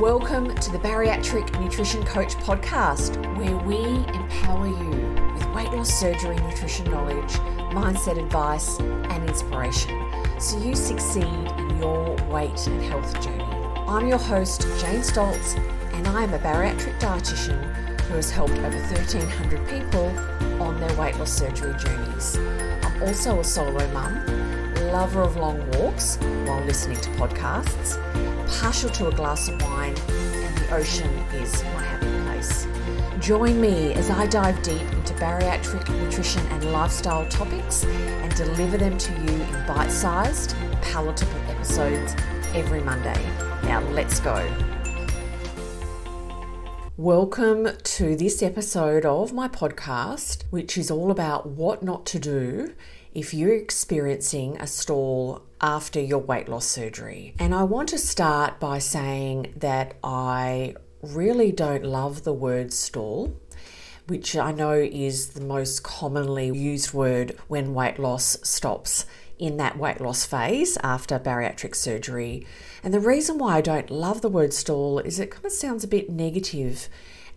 Welcome to the Bariatric Nutrition Coach podcast, where we empower you with weight loss surgery, nutrition knowledge, mindset advice, and inspiration so you succeed in your weight and health journey. I'm your host, Jane Stoltz, and I am a bariatric dietitian who has helped over 1,300 people on their weight loss surgery journeys. I'm also a solo mum, lover of long walks while listening to podcasts, partial to a glass of wine, and the ocean is my happy place. Join me as I dive deep into bariatric nutrition and lifestyle topics and deliver them to you in bite sized, palatable episodes every Monday. Now, let's go. Welcome to this episode of my podcast, which is all about what not to do if you're experiencing a stall after your weight loss surgery. And I want to start by saying that I really don't love the word stall, which I know is the most commonly used word when weight loss stops in that weight loss phase after bariatric surgery. And the reason why I don't love the word stall is it kind of sounds a bit negative.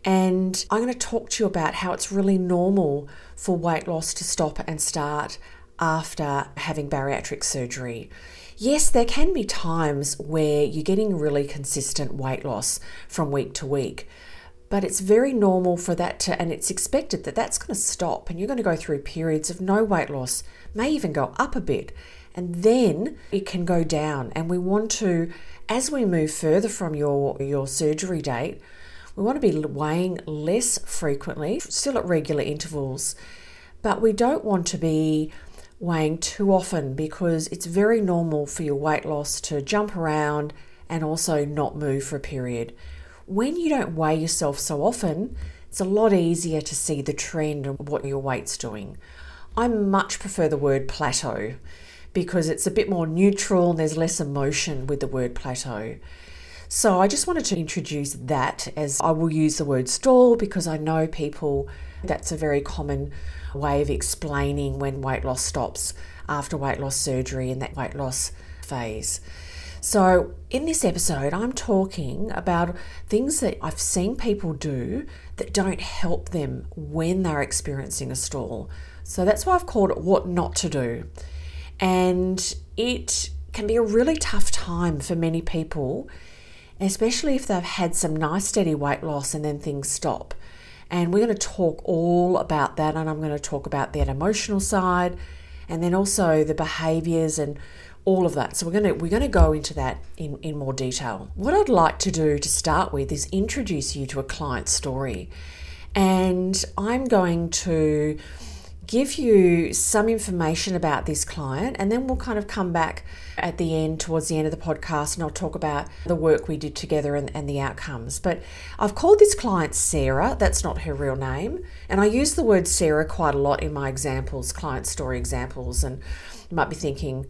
And I'm going to talk to you about how it's really normal for weight loss to stop and start after having bariatric surgery. Yes, there can be times where you're getting really consistent weight loss from week to week, but it's very normal for that to, and it's expected that that's going to stop and you're going to go through periods of no weight loss, may even go up a bit, and then it can go down. And we want to, as we move further from your, your surgery date, we want to be weighing less frequently, still at regular intervals, but we don't want to be weighing too often because it's very normal for your weight loss to jump around and also not move for a period. When you don't weigh yourself so often, it's a lot easier to see the trend of what your weight's doing. I much prefer the word plateau because it's a bit more neutral and there's less emotion with the word plateau. So I just wanted to introduce that as I will use the word stall because I know people that's a very common way of explaining when weight loss stops after weight loss surgery in that weight loss phase. So, in this episode, I'm talking about things that I've seen people do that don't help them when they're experiencing a stall. So, that's why I've called it What Not to Do. And it can be a really tough time for many people, especially if they've had some nice steady weight loss and then things stop. And we're going to talk all about that. And I'm going to talk about that emotional side and then also the behaviors and all of that. So we're to we're to go into that in, in more detail. What I'd like to do to start with is introduce you to a client story. And I'm going to give you some information about this client, and then we'll kind of come back at the end, towards the end of the podcast, and I'll talk about the work we did together and, and the outcomes. But I've called this client Sarah, that's not her real name, and I use the word Sarah quite a lot in my examples, client story examples, and you might be thinking,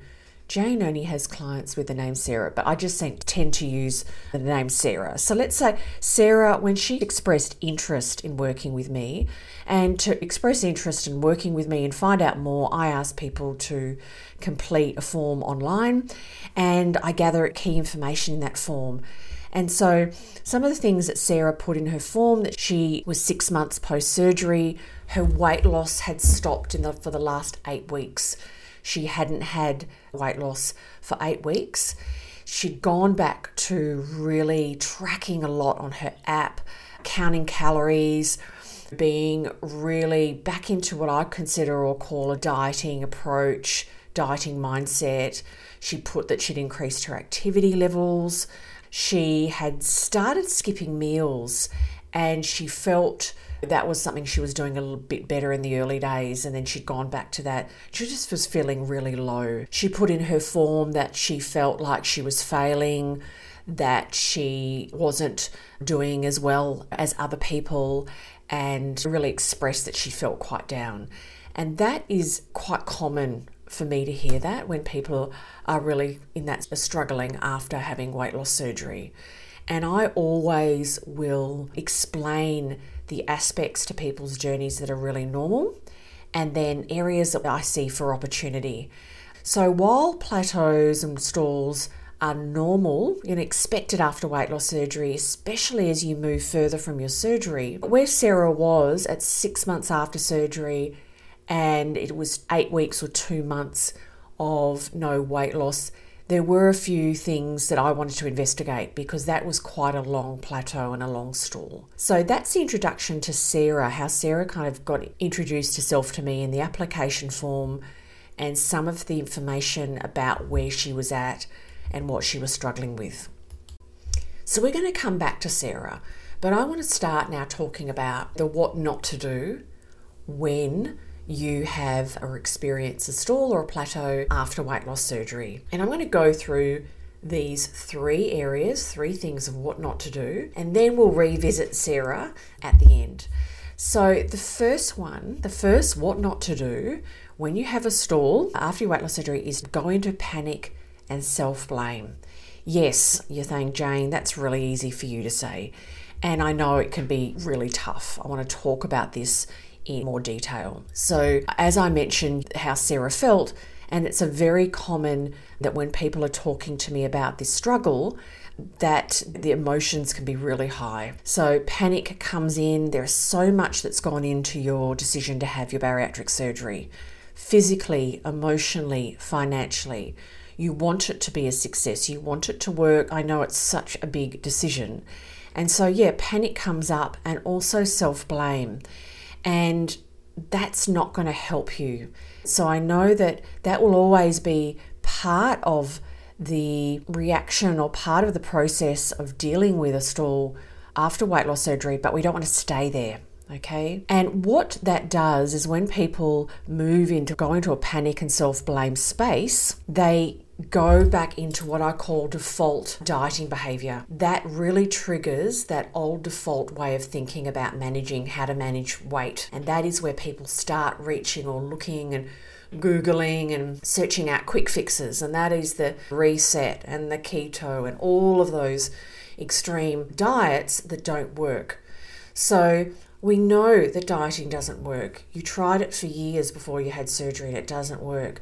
Jane only has clients with the name Sarah, but I just tend to use the name Sarah. So let's say Sarah, when she expressed interest in working with me, and to express interest in working with me and find out more, I ask people to complete a form online and I gather key information in that form. And so, some of the things that Sarah put in her form that she was six months post surgery, her weight loss had stopped the, for the last eight weeks. She hadn't had weight loss for eight weeks. She'd gone back to really tracking a lot on her app, counting calories, being really back into what I consider or call a dieting approach, dieting mindset. She put that she'd increased her activity levels. She had started skipping meals and she felt that was something she was doing a little bit better in the early days and then she'd gone back to that. She just was feeling really low. She put in her form that she felt like she was failing that she wasn't doing as well as other people and really expressed that she felt quite down. And that is quite common for me to hear that when people are really in that struggling after having weight loss surgery. And I always will explain the aspects to people's journeys that are really normal and then areas that I see for opportunity. So while plateaus and stalls are normal and expected after weight loss surgery, especially as you move further from your surgery. Where Sarah was at six months after surgery, and it was eight weeks or two months of no weight loss, there were a few things that I wanted to investigate because that was quite a long plateau and a long stall. So that's the introduction to Sarah, how Sarah kind of got introduced herself to me in the application form and some of the information about where she was at and what she was struggling with. So we're going to come back to Sarah, but I want to start now talking about the what not to do when you have or experience a stall or a plateau after weight loss surgery. And I'm going to go through these three areas, three things of what not to do, and then we'll revisit Sarah at the end. So, the first one, the first what not to do when you have a stall after your weight loss surgery is go into panic and self blame. Yes, you're saying, Jane, that's really easy for you to say. And I know it can be really tough. I want to talk about this in more detail. So, as I mentioned, how Sarah felt, and it's a very common that when people are talking to me about this struggle, that the emotions can be really high. So, panic comes in. There's so much that's gone into your decision to have your bariatric surgery physically, emotionally, financially. You want it to be a success. You want it to work. I know it's such a big decision. And so, yeah, panic comes up and also self blame and that's not going to help you. So I know that that will always be part of the reaction or part of the process of dealing with a stall after weight loss surgery, but we don't want to stay there. Okay. And what that does is when people move into go into a panic and self blame space, they go back into what I call default dieting behavior. That really triggers that old default way of thinking about managing how to manage weight. And that is where people start reaching or looking and Googling and searching out quick fixes. And that is the reset and the keto and all of those extreme diets that don't work. So we know that dieting doesn't work. You tried it for years before you had surgery and it doesn't work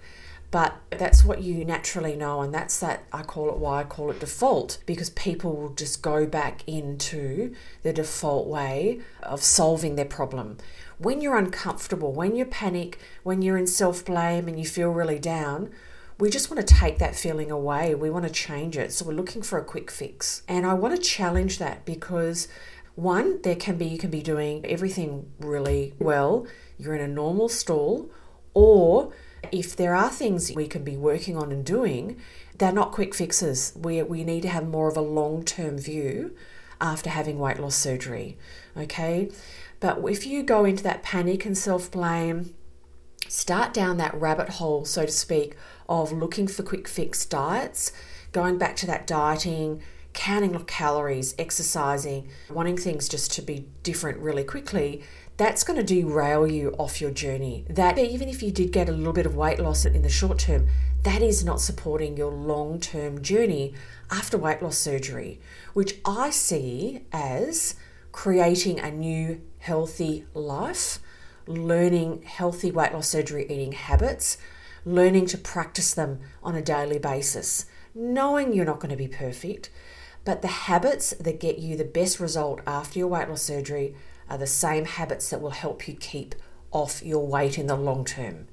but that's what you naturally know and that's that i call it why i call it default because people will just go back into the default way of solving their problem. When you're uncomfortable when you panic when you're in self-blame and you feel really down we just want to take that feeling away. We want to change it. So we're looking for a quick fix. And i want to challenge that because one there can be you can be doing everything really well. You're in a normal stall. Or if there are things we can be working on and doing, they're not quick fixes. We, we need to have more of a long term view after having weight loss surgery. Okay? But if you go into that panic and self blame, start down that rabbit hole, so to speak, of looking for quick fix diets, going back to that dieting, counting calories, exercising, wanting things just to be different really quickly, that's going to derail you off your journey. That even if you did get a little bit of weight loss in the short term, that is not supporting your long term journey after weight loss surgery, which I see as creating a new healthy life, learning healthy weight loss surgery eating habits, learning to practice them on a daily basis, knowing you're not going to be perfect, but the habits that get you the best result after your weight loss surgery are the same habits that will help you keep off your weight in the long term.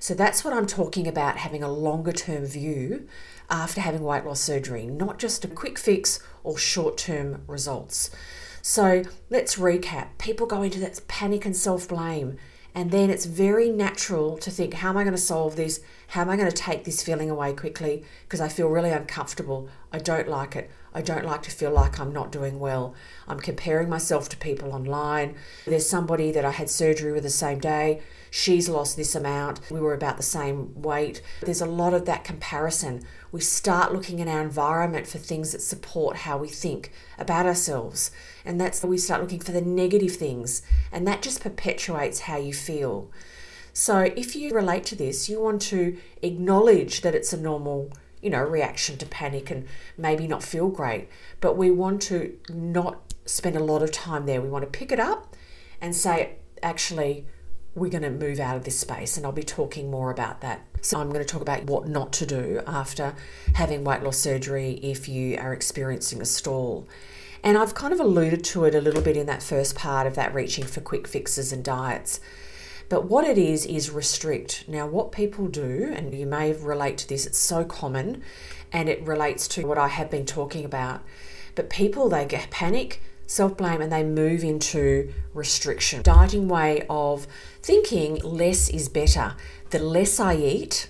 So that's what I'm talking about having a longer term view after having weight loss surgery, not just a quick fix or short term results. So let's recap. People go into that panic and self blame, and then it's very natural to think, how am I going to solve this? How am I going to take this feeling away quickly? Because I feel really uncomfortable. I don't like it. I don't like to feel like I'm not doing well. I'm comparing myself to people online. There's somebody that I had surgery with the same day. She's lost this amount. We were about the same weight. There's a lot of that comparison. We start looking in our environment for things that support how we think about ourselves. And that's we start looking for the negative things. And that just perpetuates how you feel. So if you relate to this, you want to acknowledge that it's a normal you know, reaction to panic and maybe not feel great. But we want to not spend a lot of time there. We want to pick it up and say, actually, we're going to move out of this space, and I'll be talking more about that. So, I'm going to talk about what not to do after having weight loss surgery if you are experiencing a stall. And I've kind of alluded to it a little bit in that first part of that reaching for quick fixes and diets. But what it is, is restrict. Now, what people do, and you may relate to this, it's so common and it relates to what I have been talking about. But people, they get panic, self blame, and they move into restriction. Dieting way of thinking less is better. The less I eat,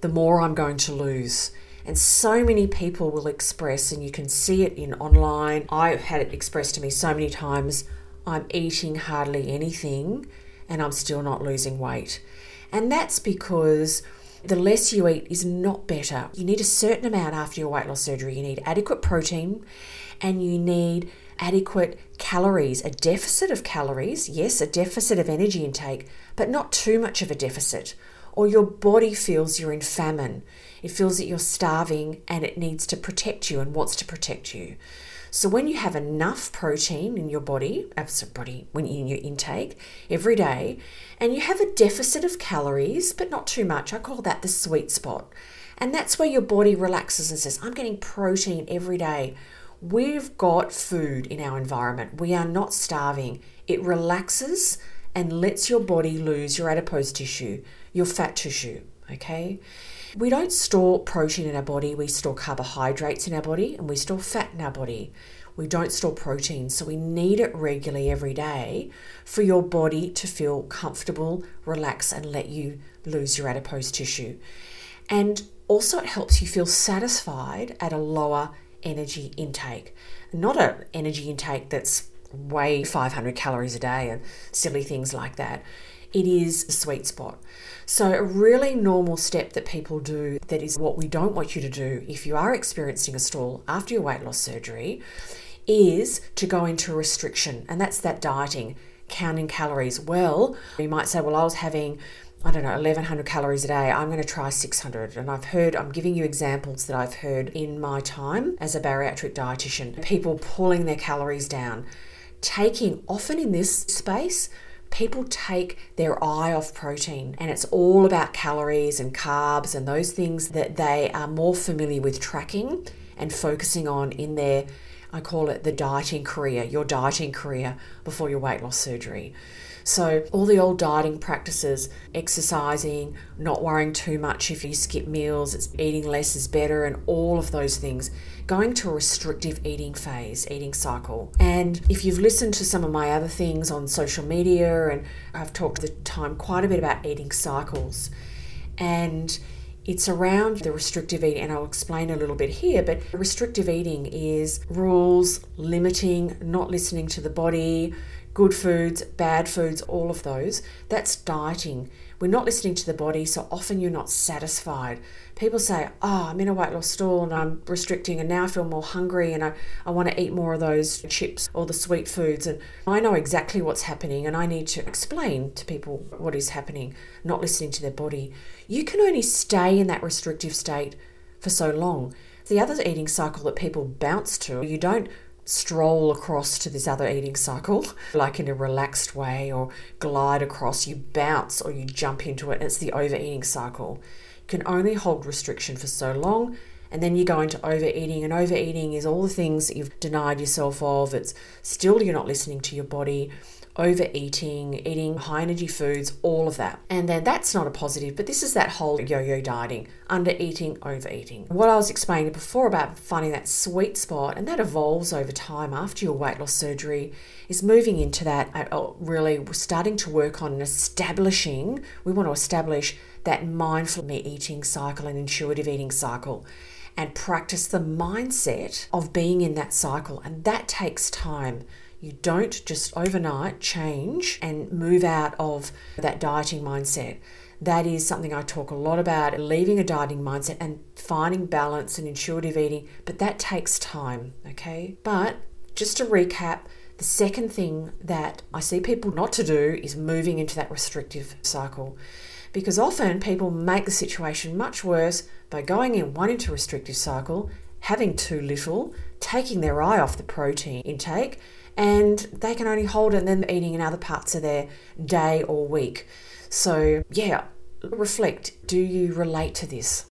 the more I'm going to lose. And so many people will express, and you can see it in online. I've had it expressed to me so many times I'm eating hardly anything and I'm still not losing weight. And that's because the less you eat is not better. You need a certain amount after your weight loss surgery. You need adequate protein and you need adequate calories, a deficit of calories, yes, a deficit of energy intake, but not too much of a deficit. Or your body feels you're in famine. It feels that you're starving and it needs to protect you and wants to protect you. So when you have enough protein in your body, uh, absolute body when in your intake every day, and you have a deficit of calories, but not too much, I call that the sweet spot. And that's where your body relaxes and says, I'm getting protein every day. We've got food in our environment. We are not starving. It relaxes and lets your body lose your adipose tissue, your fat tissue. Okay? We don't store protein in our body, we store carbohydrates in our body and we store fat in our body. We don't store protein, so we need it regularly every day for your body to feel comfortable, relax, and let you lose your adipose tissue. And also, it helps you feel satisfied at a lower energy intake, not an energy intake that's way 500 calories a day and silly things like that. It is a sweet spot. So, a really normal step that people do that is what we don't want you to do if you are experiencing a stall after your weight loss surgery is to go into restriction, and that's that dieting, counting calories. Well, you might say, Well, I was having I don't know, 1100 calories a day. I'm going to try 600. And I've heard, I'm giving you examples that I've heard in my time as a bariatric dietitian people pulling their calories down, taking often in this space people take their eye off protein and it's all about calories and carbs and those things that they are more familiar with tracking and focusing on in their I call it the dieting career, your dieting career before your weight loss surgery. So, all the old dieting practices, exercising, not worrying too much if you skip meals, it's eating less is better, and all of those things, going to a restrictive eating phase, eating cycle. And if you've listened to some of my other things on social media, and I've talked the time quite a bit about eating cycles. And it's around the restrictive eating, and I'll explain a little bit here. But restrictive eating is rules, limiting, not listening to the body, good foods, bad foods, all of those. That's dieting. We're not listening to the body, so often you're not satisfied. People say, Oh, I'm in a weight loss stall and I'm restricting, and now I feel more hungry and I, I want to eat more of those chips or the sweet foods. And I know exactly what's happening, and I need to explain to people what is happening, not listening to their body. You can only stay in that restrictive state for so long. The other eating cycle that people bounce to, you don't stroll across to this other eating cycle, like in a relaxed way, or glide across, you bounce or you jump into it. It's the overeating cycle. You can only hold restriction for so long. And then you go into overeating, and overeating is all the things that you've denied yourself of. It's still you're not listening to your body overeating, eating high energy foods, all of that. And then that's not a positive, but this is that whole yo yo dieting, under eating, overeating. What I was explaining before about finding that sweet spot, and that evolves over time after your weight loss surgery, is moving into that, uh, really starting to work on establishing, we want to establish that mindful eating cycle and intuitive eating cycle and practice the mindset of being in that cycle. And that takes time. You don't just overnight change and move out of that dieting mindset. That is something I talk a lot about leaving a dieting mindset and finding balance and intuitive eating, but that takes time, okay? But just to recap, the second thing that I see people not to do is moving into that restrictive cycle because often people make the situation much worse by going in one into restrictive cycle, having too little, taking their eye off the protein intake and they can only hold it and then eating in other parts of their day or week. So, yeah, reflect do you relate to this?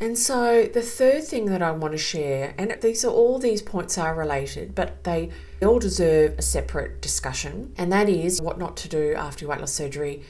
And so the third thing that I want to share, and these are all these points are related, but they all deserve a separate discussion, and that is what not to do after weight loss surgery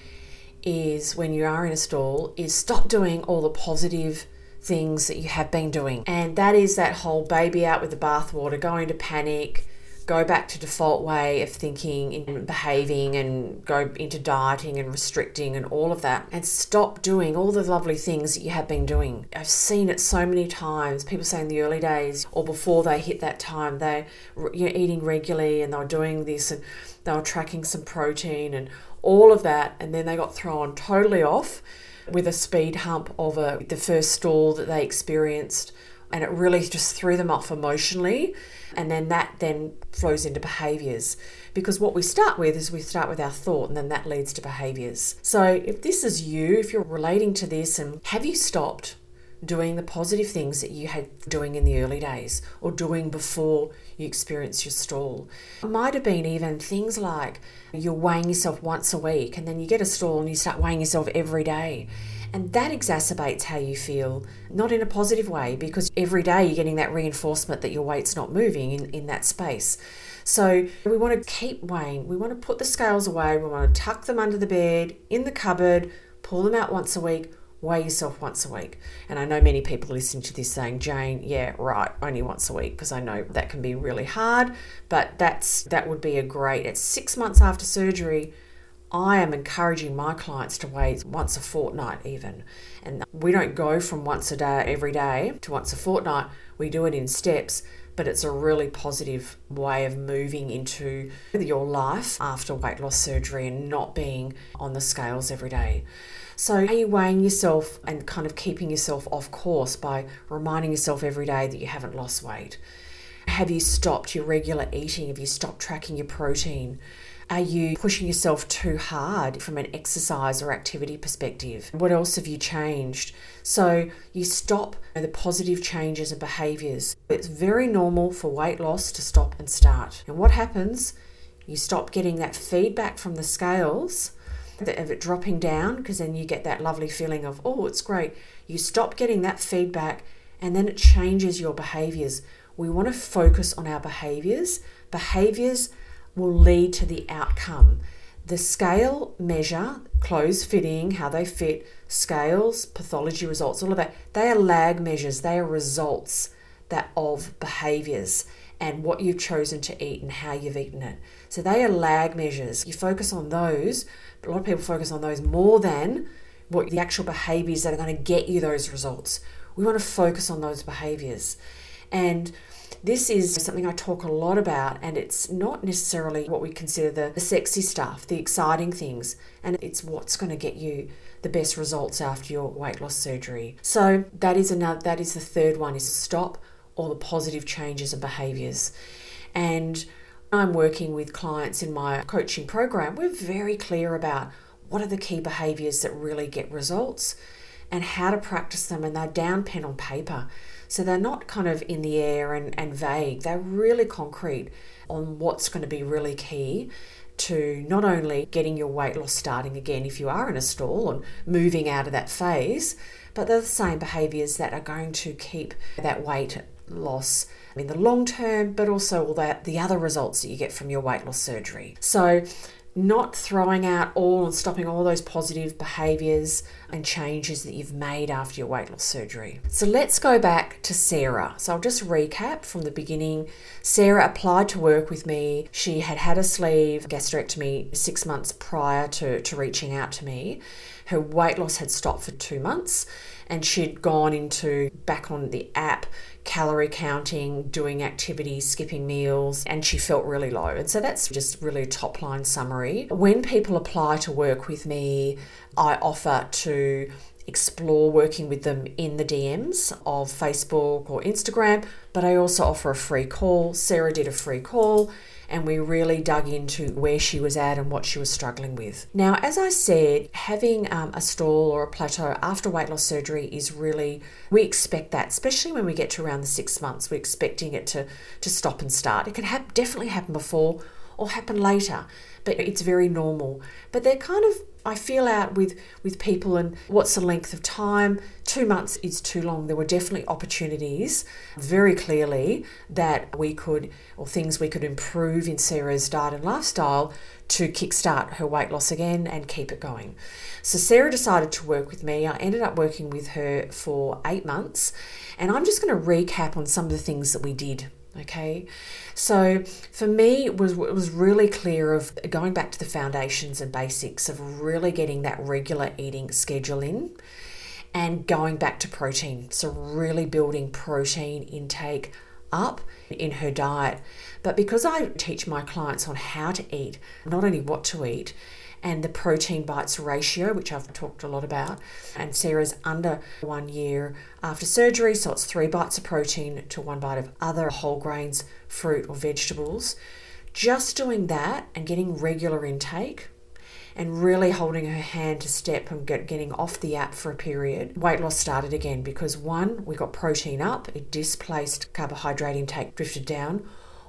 is when you are in a stall is stop doing all the positive things that you have been doing. And that is that whole baby out with the bathwater, going to panic, go back to default way of thinking and behaving and go into dieting and restricting and all of that and stop doing all the lovely things that you have been doing. I've seen it so many times. People say in the early days or before they hit that time, they you know eating regularly and they were doing this and they were tracking some protein and all of that and then they got thrown totally off with a speed hump of a the first stall that they experienced and it really just threw them off emotionally and then that then flows into behaviors because what we start with is we start with our thought and then that leads to behaviors so if this is you if you're relating to this and have you stopped doing the positive things that you had doing in the early days or doing before you experience your stall. It might have been even things like you're weighing yourself once a week and then you get a stall and you start weighing yourself every day. And that exacerbates how you feel, not in a positive way, because every day you're getting that reinforcement that your weight's not moving in, in that space. So we want to keep weighing. We want to put the scales away. We want to tuck them under the bed, in the cupboard, pull them out once a week, weigh yourself once a week. And I know many people listening to this saying, Jane, yeah, right, only once a week, because I know that can be really hard. But that's that would be a great. It's six months after surgery I am encouraging my clients to weigh once a fortnight, even. And we don't go from once a day every day to once a fortnight, we do it in steps. But it's a really positive way of moving into your life after weight loss surgery and not being on the scales every day. So, are you weighing yourself and kind of keeping yourself off course by reminding yourself every day that you haven't lost weight? Have you stopped your regular eating? Have you stopped tracking your protein? Are you pushing yourself too hard from an exercise or activity perspective? What else have you changed? So you stop the positive changes and behaviors. It's very normal for weight loss to stop and start. And what happens? You stop getting that feedback from the scales of it dropping down because then you get that lovely feeling of, oh, it's great. You stop getting that feedback and then it changes your behaviors. We want to focus on our behaviors. Behaviors will lead to the outcome. The scale measure, clothes fitting, how they fit, scales, pathology results, all of that, they are lag measures, they are results that of behaviors and what you've chosen to eat and how you've eaten it. So they are lag measures. You focus on those, but a lot of people focus on those more than what the actual behaviors that are going to get you those results. We want to focus on those behaviors. And this is something I talk a lot about, and it's not necessarily what we consider the, the sexy stuff, the exciting things, and it's what's going to get you the best results after your weight loss surgery. So that is another that is the third one is stop all the positive changes and behaviors. And I'm working with clients in my coaching program, we're very clear about what are the key behaviors that really get results and how to practice them, and they're down pen on paper. So they're not kind of in the air and, and vague, they're really concrete on what's going to be really key to not only getting your weight loss starting again if you are in a stall and moving out of that phase, but they're the same behaviors that are going to keep that weight loss in the long term, but also all that the other results that you get from your weight loss surgery. So not throwing out all and stopping all those positive behaviors and changes that you've made after your weight loss surgery. So let's go back to Sarah. So I'll just recap from the beginning. Sarah applied to work with me. She had had a sleeve gastrectomy six months prior to, to reaching out to me. Her weight loss had stopped for two months and she'd gone into back on the app calorie counting, doing activities, skipping meals, and she felt really low. And so that's just really a top line summary. When people apply to work with me, I offer to explore working with them in the DMs of Facebook or Instagram, but I also offer a free call. Sarah did a free call and we really dug into where she was at and what she was struggling with. Now, as I said, having um, a stall or a plateau after weight loss surgery is really, we expect that, especially when we get to around the six months, we're expecting it to, to stop and start. It can ha- definitely happen before or happen later, but it's very normal. But they're kind of I feel out with with people and what's the length of time. Two months is too long. There were definitely opportunities, very clearly, that we could or things we could improve in Sarah's diet and lifestyle to kickstart her weight loss again and keep it going. So Sarah decided to work with me. I ended up working with her for eight months, and I'm just going to recap on some of the things that we did Okay, so for me, it was it was really clear of going back to the foundations and basics of really getting that regular eating schedule in, and going back to protein. So really building protein intake up in her diet. But because I teach my clients on how to eat, not only what to eat, and the protein bites ratio, which I've talked a lot about. And Sarah's under one year after surgery, so it's three bites of protein to one bite of other whole grains, fruit, or vegetables. Just doing that and getting regular intake and really holding her hand to step and get, getting off the app for a period, weight loss started again because one, we got protein up, it displaced carbohydrate intake, drifted down.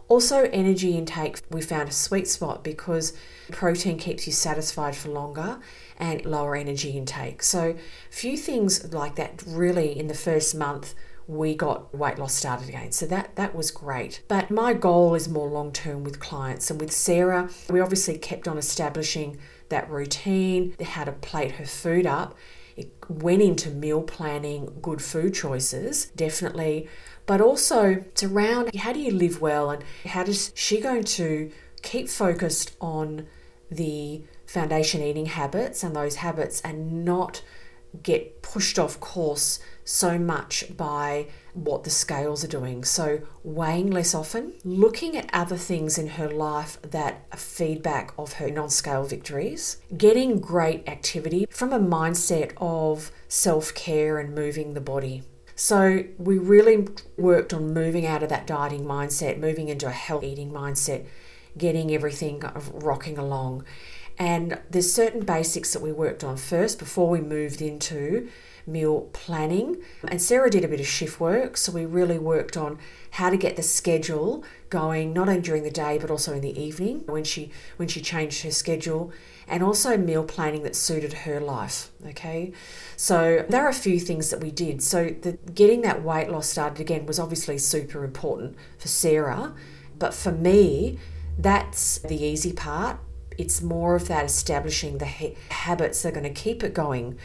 Also, energy intake, we found a sweet spot because protein keeps you satisfied for longer and lower energy intake. So, few things like that really in the first month we got weight loss started again. So that that was great. But my goal is more long term with clients and with Sarah, we obviously kept on establishing that routine, how to plate her food up. It went into meal planning, good food choices, definitely but also it's around how do you live well and how does she going to keep focused on the foundation eating habits and those habits and not get pushed off course so much by what the scales are doing. So, weighing less often, looking at other things in her life that are feedback of her non scale victories, getting great activity from a mindset of self care and moving the body. So we really worked on moving out of that dieting mindset, moving into a healthy eating mindset, getting everything rocking along. And there's certain basics that we worked on first before we moved into meal planning. And Sarah did a bit of shift work, so we really worked on how to get the schedule going not only during the day but also in the evening when she when she changed her schedule and also meal planning that suited her life okay? So there are a few things that we did. So the getting that weight loss started again was obviously super important for Sarah but for me that's the easy part. It's more of that establishing the ha- habits that are going to keep it going.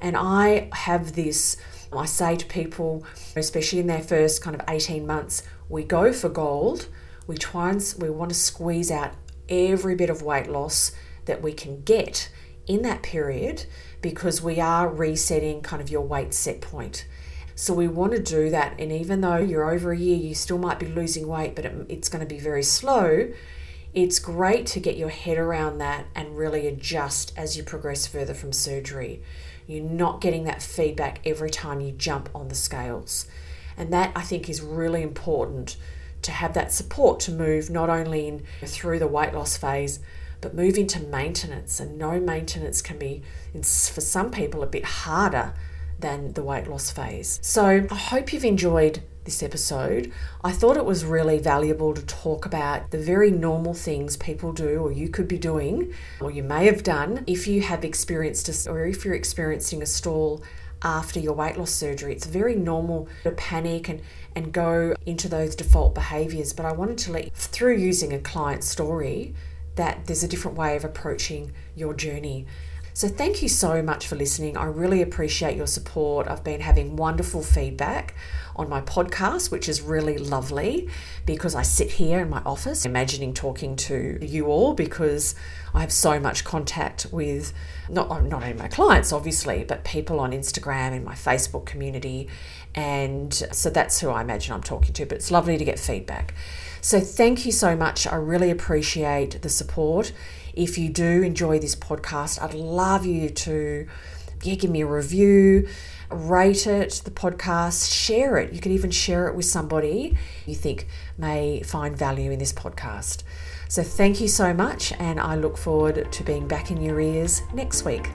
And I have this, I say to people, especially in their first kind of 18 months, we go for gold. We try and we want to squeeze out every bit of weight loss that we can get in that period because we are resetting kind of your weight set point. So we want to do that. And even though you're over a year, you still might be losing weight, but it, it's going to be very slow. It's great to get your head around that and really adjust as you progress further from surgery. You're not getting that feedback every time you jump on the scales. And that I think is really important to have that support to move not only in through the weight loss phase, but move into maintenance. And no maintenance can be, for some people, a bit harder than the weight loss phase. So I hope you've enjoyed this episode, I thought it was really valuable to talk about the very normal things people do, or you could be doing, or you may have done if you have experienced a, or if you're experiencing a stall after your weight loss surgery. It's very normal to panic and, and go into those default behaviors. But I wanted to let you, through using a client story, that there's a different way of approaching your journey. So, thank you so much for listening. I really appreciate your support. I've been having wonderful feedback on my podcast, which is really lovely because I sit here in my office imagining talking to you all because I have so much contact with not, oh, not only my clients, obviously, but people on Instagram and my Facebook community. And so that's who I imagine I'm talking to, but it's lovely to get feedback. So, thank you so much. I really appreciate the support. If you do enjoy this podcast, I'd love you to yeah, give me a review, rate it, the podcast, share it. You can even share it with somebody you think may find value in this podcast. So, thank you so much, and I look forward to being back in your ears next week.